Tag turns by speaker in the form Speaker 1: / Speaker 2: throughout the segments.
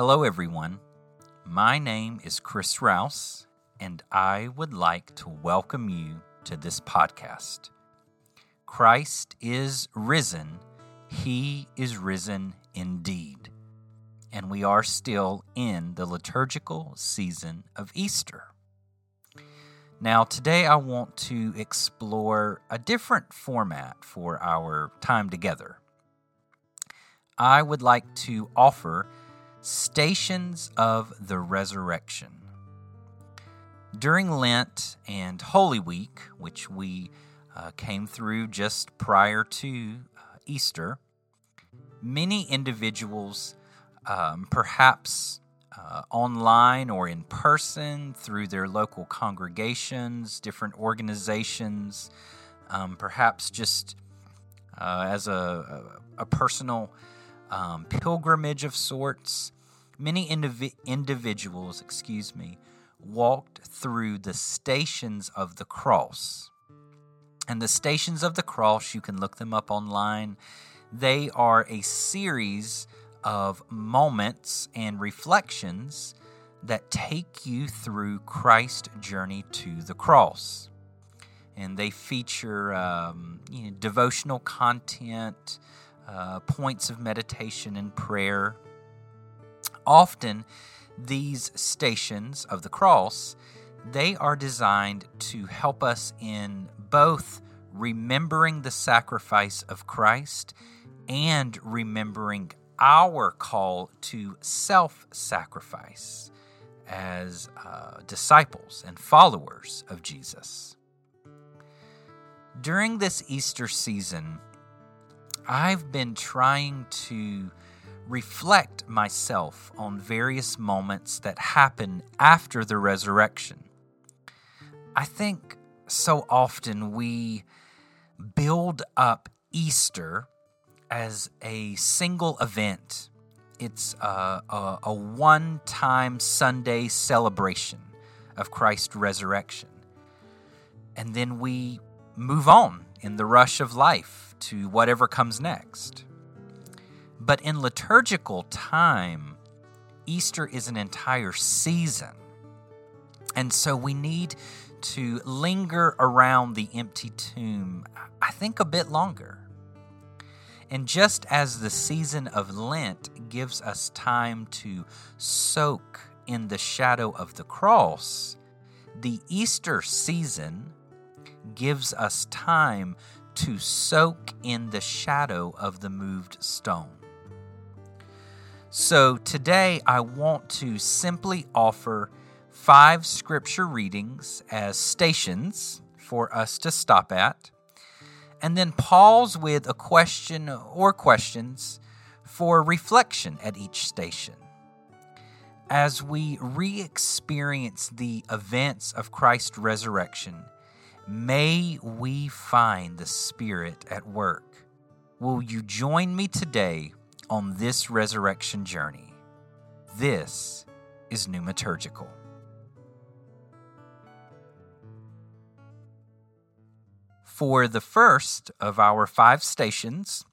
Speaker 1: Hello, everyone. My name is Chris Rouse, and I would like to welcome you to this podcast. Christ is risen, He is risen indeed. And we are still in the liturgical season of Easter. Now, today I want to explore a different format for our time together. I would like to offer Stations of the Resurrection. During Lent and Holy Week, which we uh, came through just prior to uh, Easter, many individuals, um, perhaps uh, online or in person through their local congregations, different organizations, um, perhaps just uh, as a, a, a personal um, pilgrimage of sorts. Many indivi- individuals, excuse me, walked through the stations of the cross. And the stations of the cross, you can look them up online. They are a series of moments and reflections that take you through Christ's journey to the cross. And they feature um, you know, devotional content, uh, points of meditation and prayer. Often, these stations of the cross they are designed to help us in both remembering the sacrifice of Christ and remembering our call to self sacrifice as uh, disciples and followers of Jesus. During this Easter season, I've been trying to reflect myself on various moments that happen after the resurrection. I think so often we build up Easter as a single event. It's a, a, a one time Sunday celebration of Christ's resurrection. And then we move on in the rush of life to whatever comes next. But in liturgical time, Easter is an entire season. And so we need to linger around the empty tomb, I think, a bit longer. And just as the season of Lent gives us time to soak in the shadow of the cross, the Easter season gives us time to soak in the shadow of the moved stone. So today I want to simply offer five scripture readings as stations for us to stop at, and then pause with a question or questions for reflection at each station. As we re experience the events of Christ's resurrection, May we find the Spirit at work. Will you join me today on this resurrection journey? This is Pneumaturgical. For the first of our five stations,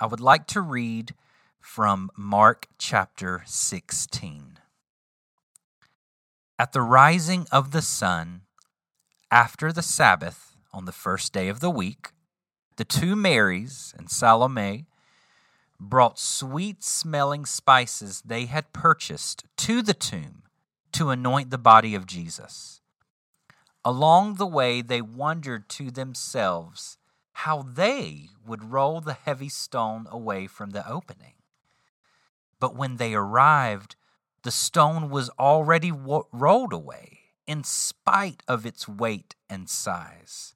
Speaker 1: I would like to read from Mark chapter 16. At the rising of the sun, after the Sabbath, on the first day of the week, the two Marys and Salome brought sweet smelling spices they had purchased to the tomb to anoint the body of Jesus. Along the way, they wondered to themselves how they would roll the heavy stone away from the opening. But when they arrived, the stone was already wo- rolled away in spite of its weight and size.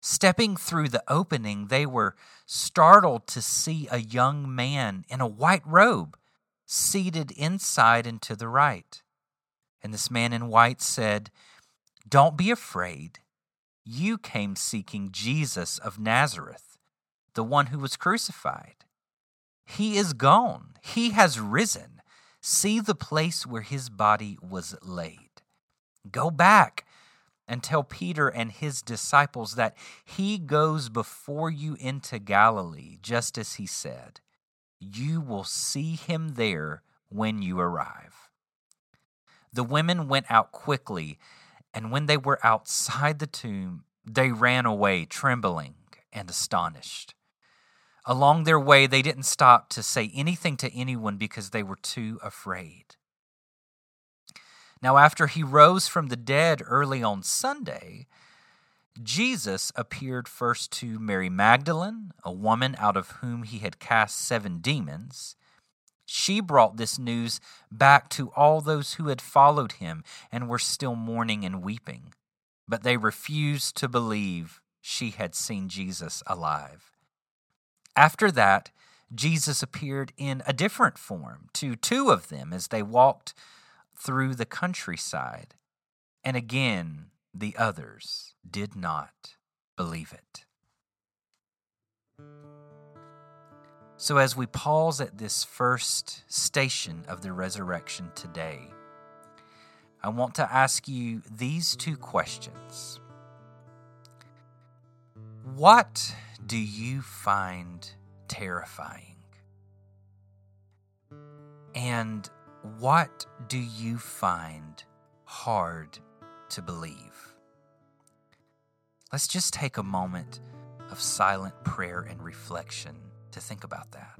Speaker 1: Stepping through the opening, they were startled to see a young man in a white robe seated inside and to the right. And this man in white said, Don't be afraid. You came seeking Jesus of Nazareth, the one who was crucified. He is gone, he has risen See the place where his body was laid. Go back and tell Peter and his disciples that he goes before you into Galilee, just as he said. You will see him there when you arrive. The women went out quickly, and when they were outside the tomb, they ran away, trembling and astonished. Along their way, they didn't stop to say anything to anyone because they were too afraid. Now, after he rose from the dead early on Sunday, Jesus appeared first to Mary Magdalene, a woman out of whom he had cast seven demons. She brought this news back to all those who had followed him and were still mourning and weeping, but they refused to believe she had seen Jesus alive. After that, Jesus appeared in a different form to two of them as they walked through the countryside, and again the others did not believe it. So, as we pause at this first station of the resurrection today, I want to ask you these two questions. What do you find terrifying? And what do you find hard to believe? Let's just take a moment of silent prayer and reflection to think about that.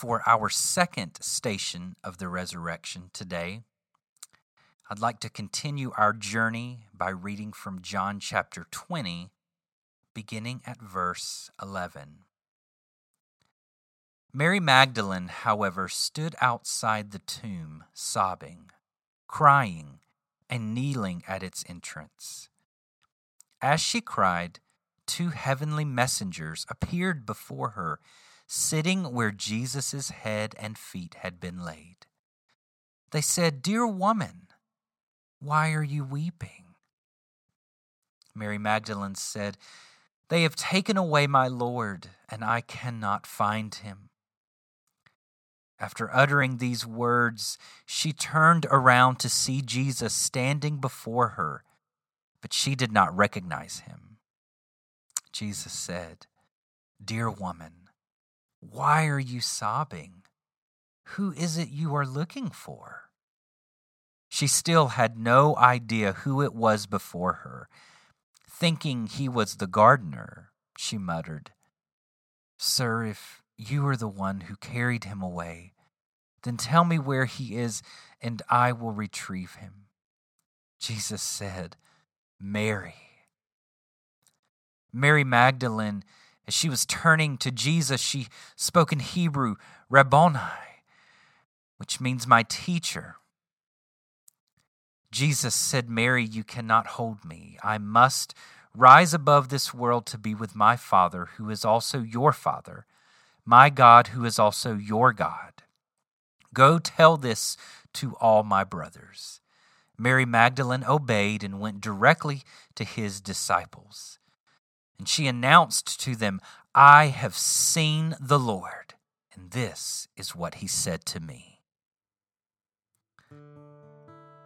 Speaker 1: For our second station of the resurrection today, I'd like to continue our journey by reading from John chapter 20, beginning at verse 11. Mary Magdalene, however, stood outside the tomb, sobbing, crying, and kneeling at its entrance. As she cried, two heavenly messengers appeared before her sitting where Jesus' head and feet had been laid. They said, Dear woman, why are you weeping? Mary Magdalene said, They have taken away my Lord, and I cannot find him. After uttering these words, she turned around to see Jesus standing before her, but she did not recognize him. Jesus said, Dear woman, why are you sobbing? Who is it you are looking for? She still had no idea who it was before her. Thinking he was the gardener, she muttered, Sir, if you are the one who carried him away, then tell me where he is, and I will retrieve him. Jesus said, Mary. Mary Magdalene as she was turning to Jesus, she spoke in Hebrew, Rabboni, which means my teacher. Jesus said, Mary, you cannot hold me. I must rise above this world to be with my Father, who is also your Father, my God, who is also your God. Go tell this to all my brothers. Mary Magdalene obeyed and went directly to his disciples. And she announced to them, I have seen the Lord, and this is what he said to me.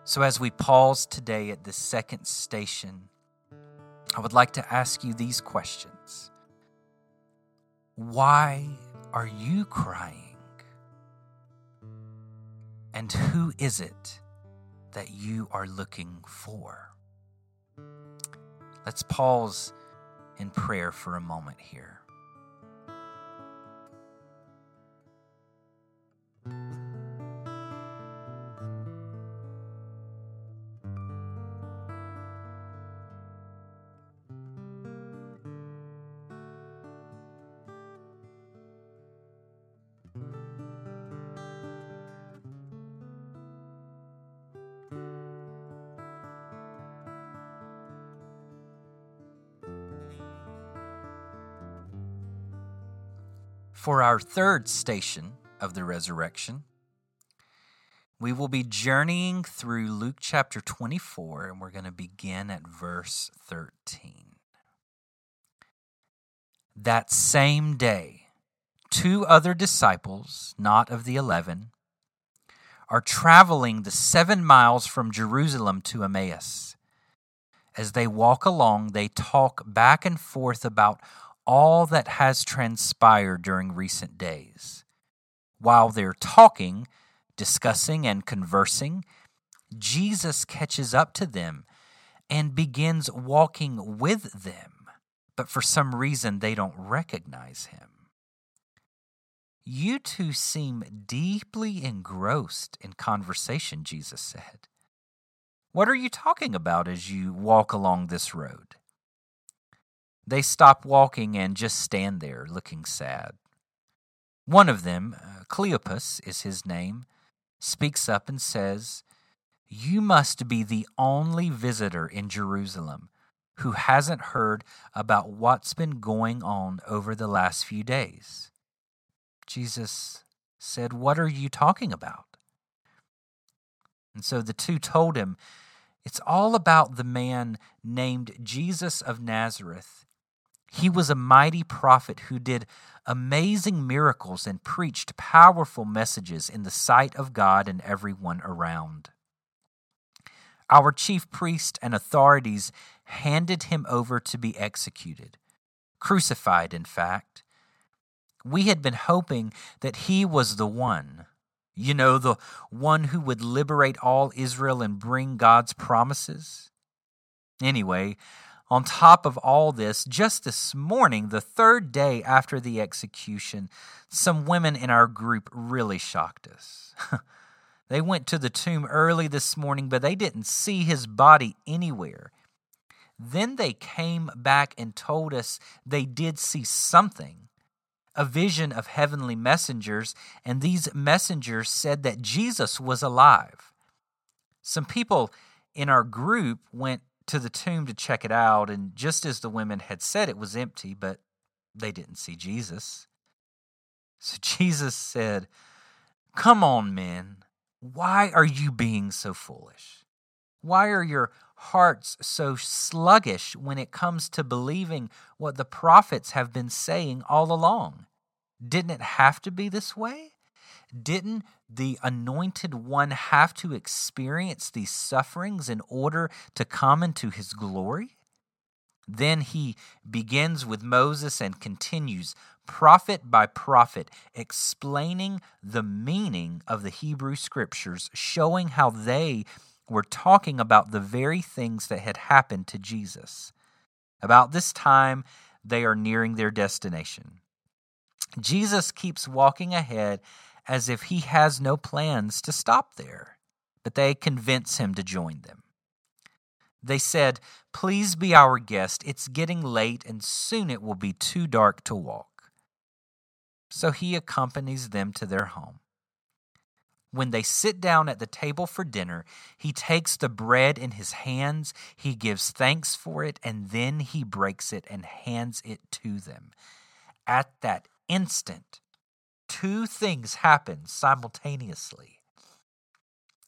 Speaker 1: So, as we pause today at this second station, I would like to ask you these questions Why are you crying? And who is it that you are looking for? Let's pause in prayer for a moment here. For our third station of the resurrection. We will be journeying through Luke chapter 24, and we're going to begin at verse 13. That same day, two other disciples, not of the eleven, are traveling the seven miles from Jerusalem to Emmaus. As they walk along, they talk back and forth about all that has transpired during recent days. While they're talking, discussing, and conversing, Jesus catches up to them and begins walking with them, but for some reason they don't recognize him. You two seem deeply engrossed in conversation, Jesus said. What are you talking about as you walk along this road? They stop walking and just stand there looking sad. One of them, uh, Cleopas is his name, speaks up and says, You must be the only visitor in Jerusalem who hasn't heard about what's been going on over the last few days. Jesus said, What are you talking about? And so the two told him, It's all about the man named Jesus of Nazareth. He was a mighty prophet who did amazing miracles and preached powerful messages in the sight of God and everyone around. Our chief priest and authorities handed him over to be executed, crucified, in fact. We had been hoping that he was the one, you know, the one who would liberate all Israel and bring God's promises. Anyway, on top of all this, just this morning, the third day after the execution, some women in our group really shocked us. they went to the tomb early this morning, but they didn't see his body anywhere. Then they came back and told us they did see something a vision of heavenly messengers, and these messengers said that Jesus was alive. Some people in our group went to the tomb to check it out, and just as the women had said, it was empty, but they didn't see Jesus. So Jesus said, Come on, men. Why are you being so foolish? Why are your hearts so sluggish when it comes to believing what the prophets have been saying all along? Didn't it have to be this way? Didn't the anointed one have to experience these sufferings in order to come into his glory? Then he begins with Moses and continues prophet by prophet, explaining the meaning of the Hebrew scriptures, showing how they were talking about the very things that had happened to Jesus. About this time, they are nearing their destination. Jesus keeps walking ahead as if he has no plans to stop there, but they convince him to join them. They said, Please be our guest. It's getting late, and soon it will be too dark to walk. So he accompanies them to their home. When they sit down at the table for dinner, he takes the bread in his hands, he gives thanks for it, and then he breaks it and hands it to them. At that instant, two things happen simultaneously.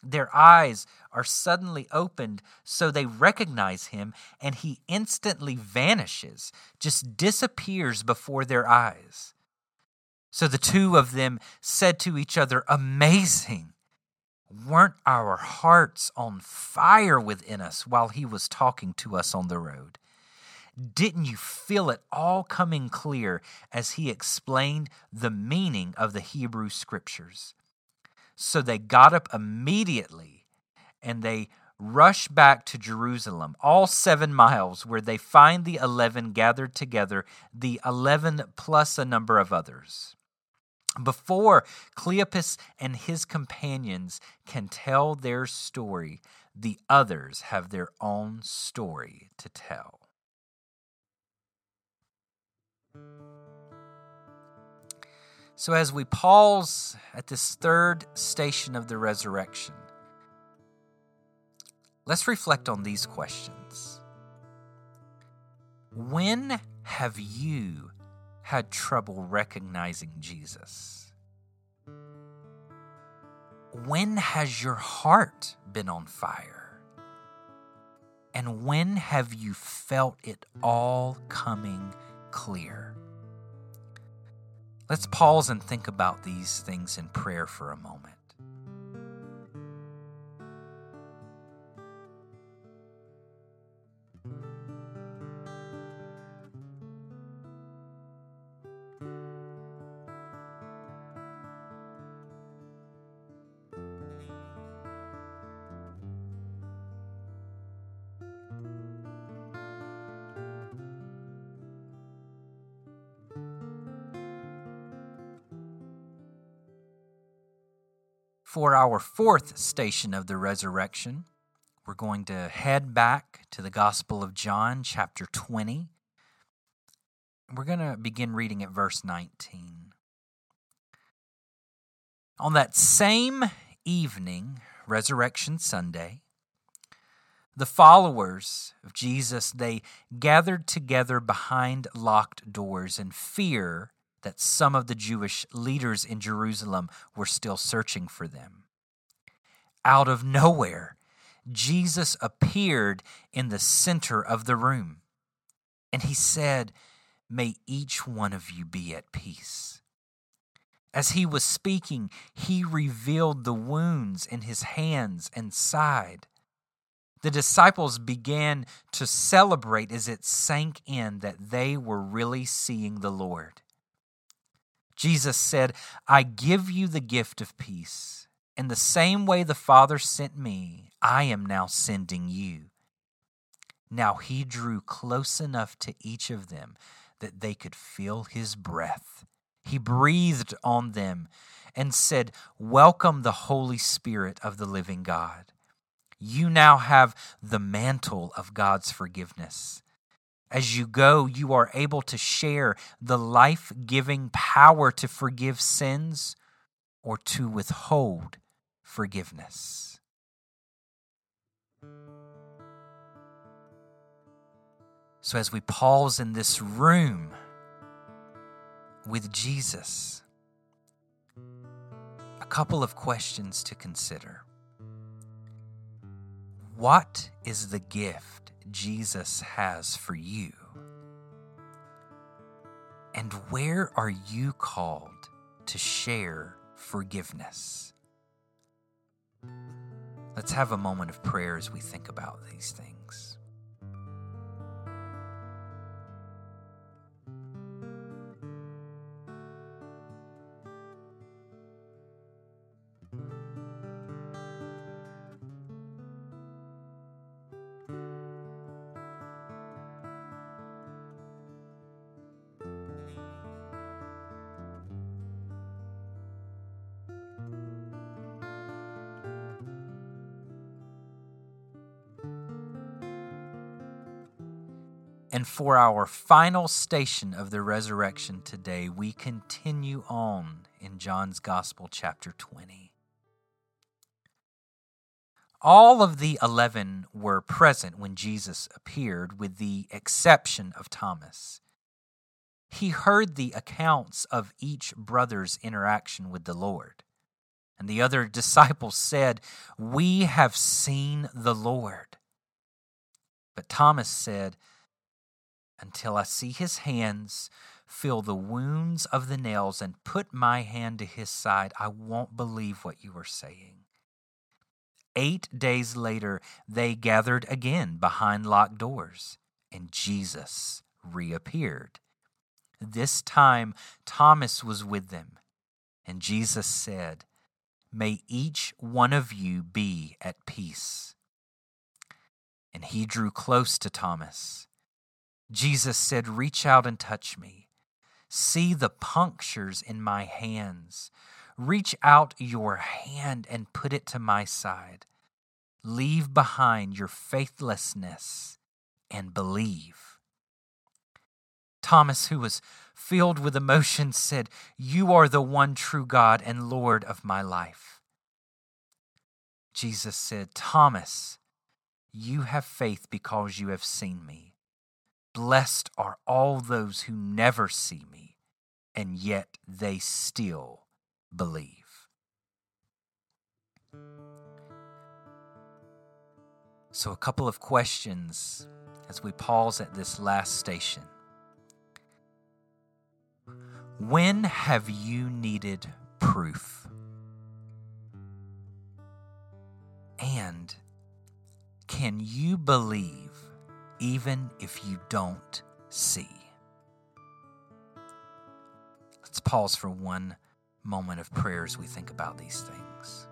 Speaker 1: Their eyes are suddenly opened so they recognize him, and he instantly vanishes, just disappears before their eyes. So the two of them said to each other, Amazing! Weren't our hearts on fire within us while he was talking to us on the road? Didn't you feel it all coming clear as he explained the meaning of the Hebrew scriptures? So they got up immediately and they rush back to Jerusalem, all seven miles, where they find the eleven gathered together, the eleven plus a number of others. Before Cleopas and his companions can tell their story, the others have their own story to tell. So, as we pause at this third station of the resurrection, let's reflect on these questions. When have you had trouble recognizing Jesus? when has your heart been on fire? And when have you felt it all coming clear? Let's pause and think about these things in prayer for a moment. For our fourth station of the resurrection, we're going to head back to the Gospel of John, chapter 20. We're going to begin reading at verse 19. On that same evening, Resurrection Sunday, the followers of Jesus they gathered together behind locked doors in fear that some of the Jewish leaders in Jerusalem were still searching for them. Out of nowhere, Jesus appeared in the center of the room, and he said, May each one of you be at peace. As he was speaking, he revealed the wounds in his hands and side. The disciples began to celebrate as it sank in that they were really seeing the Lord. Jesus said, I give you the gift of peace. In the same way the Father sent me, I am now sending you. Now he drew close enough to each of them that they could feel his breath. He breathed on them and said, Welcome the Holy Spirit of the living God. You now have the mantle of God's forgiveness. As you go, you are able to share the life giving power to forgive sins or to withhold forgiveness. So, as we pause in this room with Jesus, a couple of questions to consider. What is the gift? Jesus has for you? And where are you called to share forgiveness? Let's have a moment of prayer as we think about these things. And for our final station of the resurrection today, we continue on in John's Gospel, chapter 20. All of the eleven were present when Jesus appeared, with the exception of Thomas. He heard the accounts of each brother's interaction with the Lord. And the other disciples said, We have seen the Lord. But Thomas said, until I see his hands, feel the wounds of the nails, and put my hand to his side, I won't believe what you are saying. Eight days later, they gathered again behind locked doors, and Jesus reappeared. This time, Thomas was with them, and Jesus said, May each one of you be at peace. And he drew close to Thomas Jesus said, Reach out and touch me. See the punctures in my hands. Reach out your hand and put it to my side. Leave behind your faithlessness and believe. Thomas, who was filled with emotion, said, You are the one true God and Lord of my life. Jesus said, Thomas, you have faith because you have seen me. Blessed are all those who never see me, and yet they still believe. So, a couple of questions as we pause at this last station. When have you needed proof? And can you believe even if you don't see? Let's pause for one moment of prayer as we think about these things.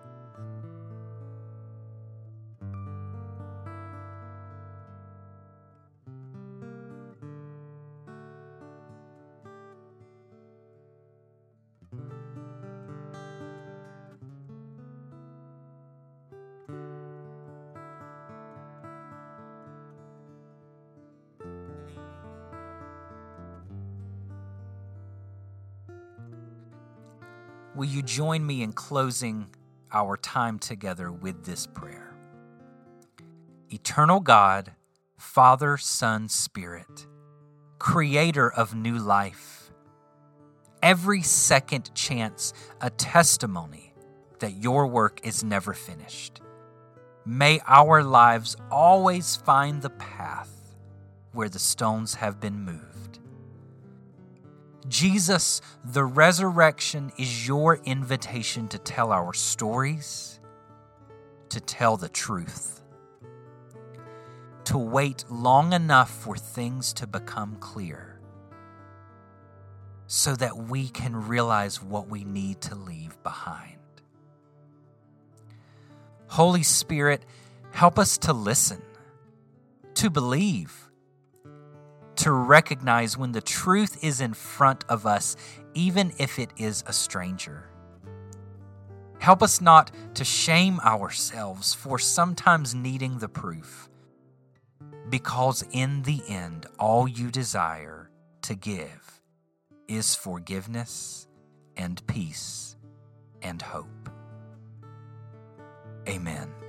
Speaker 1: Join me in closing our time together with this prayer? Eternal God, Father, Son, Spirit, Creator of new life, every second chance a testimony that your work is never finished. May our lives always find the path where the stones have been moved. Jesus, the resurrection is your invitation to tell our stories, to tell the truth, to wait long enough for things to become clear so that we can realize what we need to leave behind. Holy Spirit, help us to listen, to believe to recognize when the truth is in front of us, even if it is a stranger. Help us not to shame ourselves for sometimes needing the proof, because in the end, all you desire to give is forgiveness and peace and hope. Amen.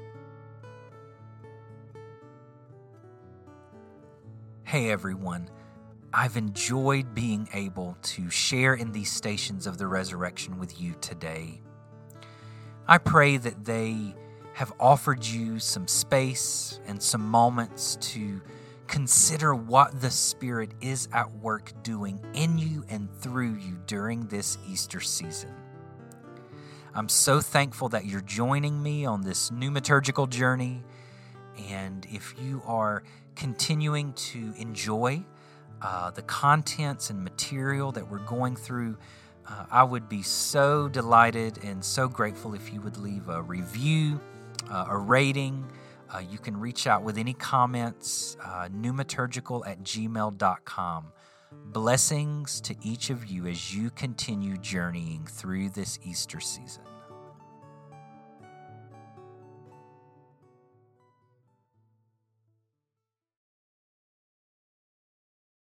Speaker 1: Hey everyone, I've enjoyed being able to share in these stations of the resurrection with you today. I pray that they have offered you some space and some moments to consider what the Spirit is at work doing in you and through you during this Easter season. I'm so thankful that you're joining me on this pneumaturgical journey. And if you are continuing to enjoy uh, the contents and material that we're going through, uh, I would be so delighted and so grateful if you would leave a review, uh, a rating. Uh, you can reach out with any comments, uh, pneumaturgical at gmail.com. Blessings to each of you as you continue journeying through this Easter season.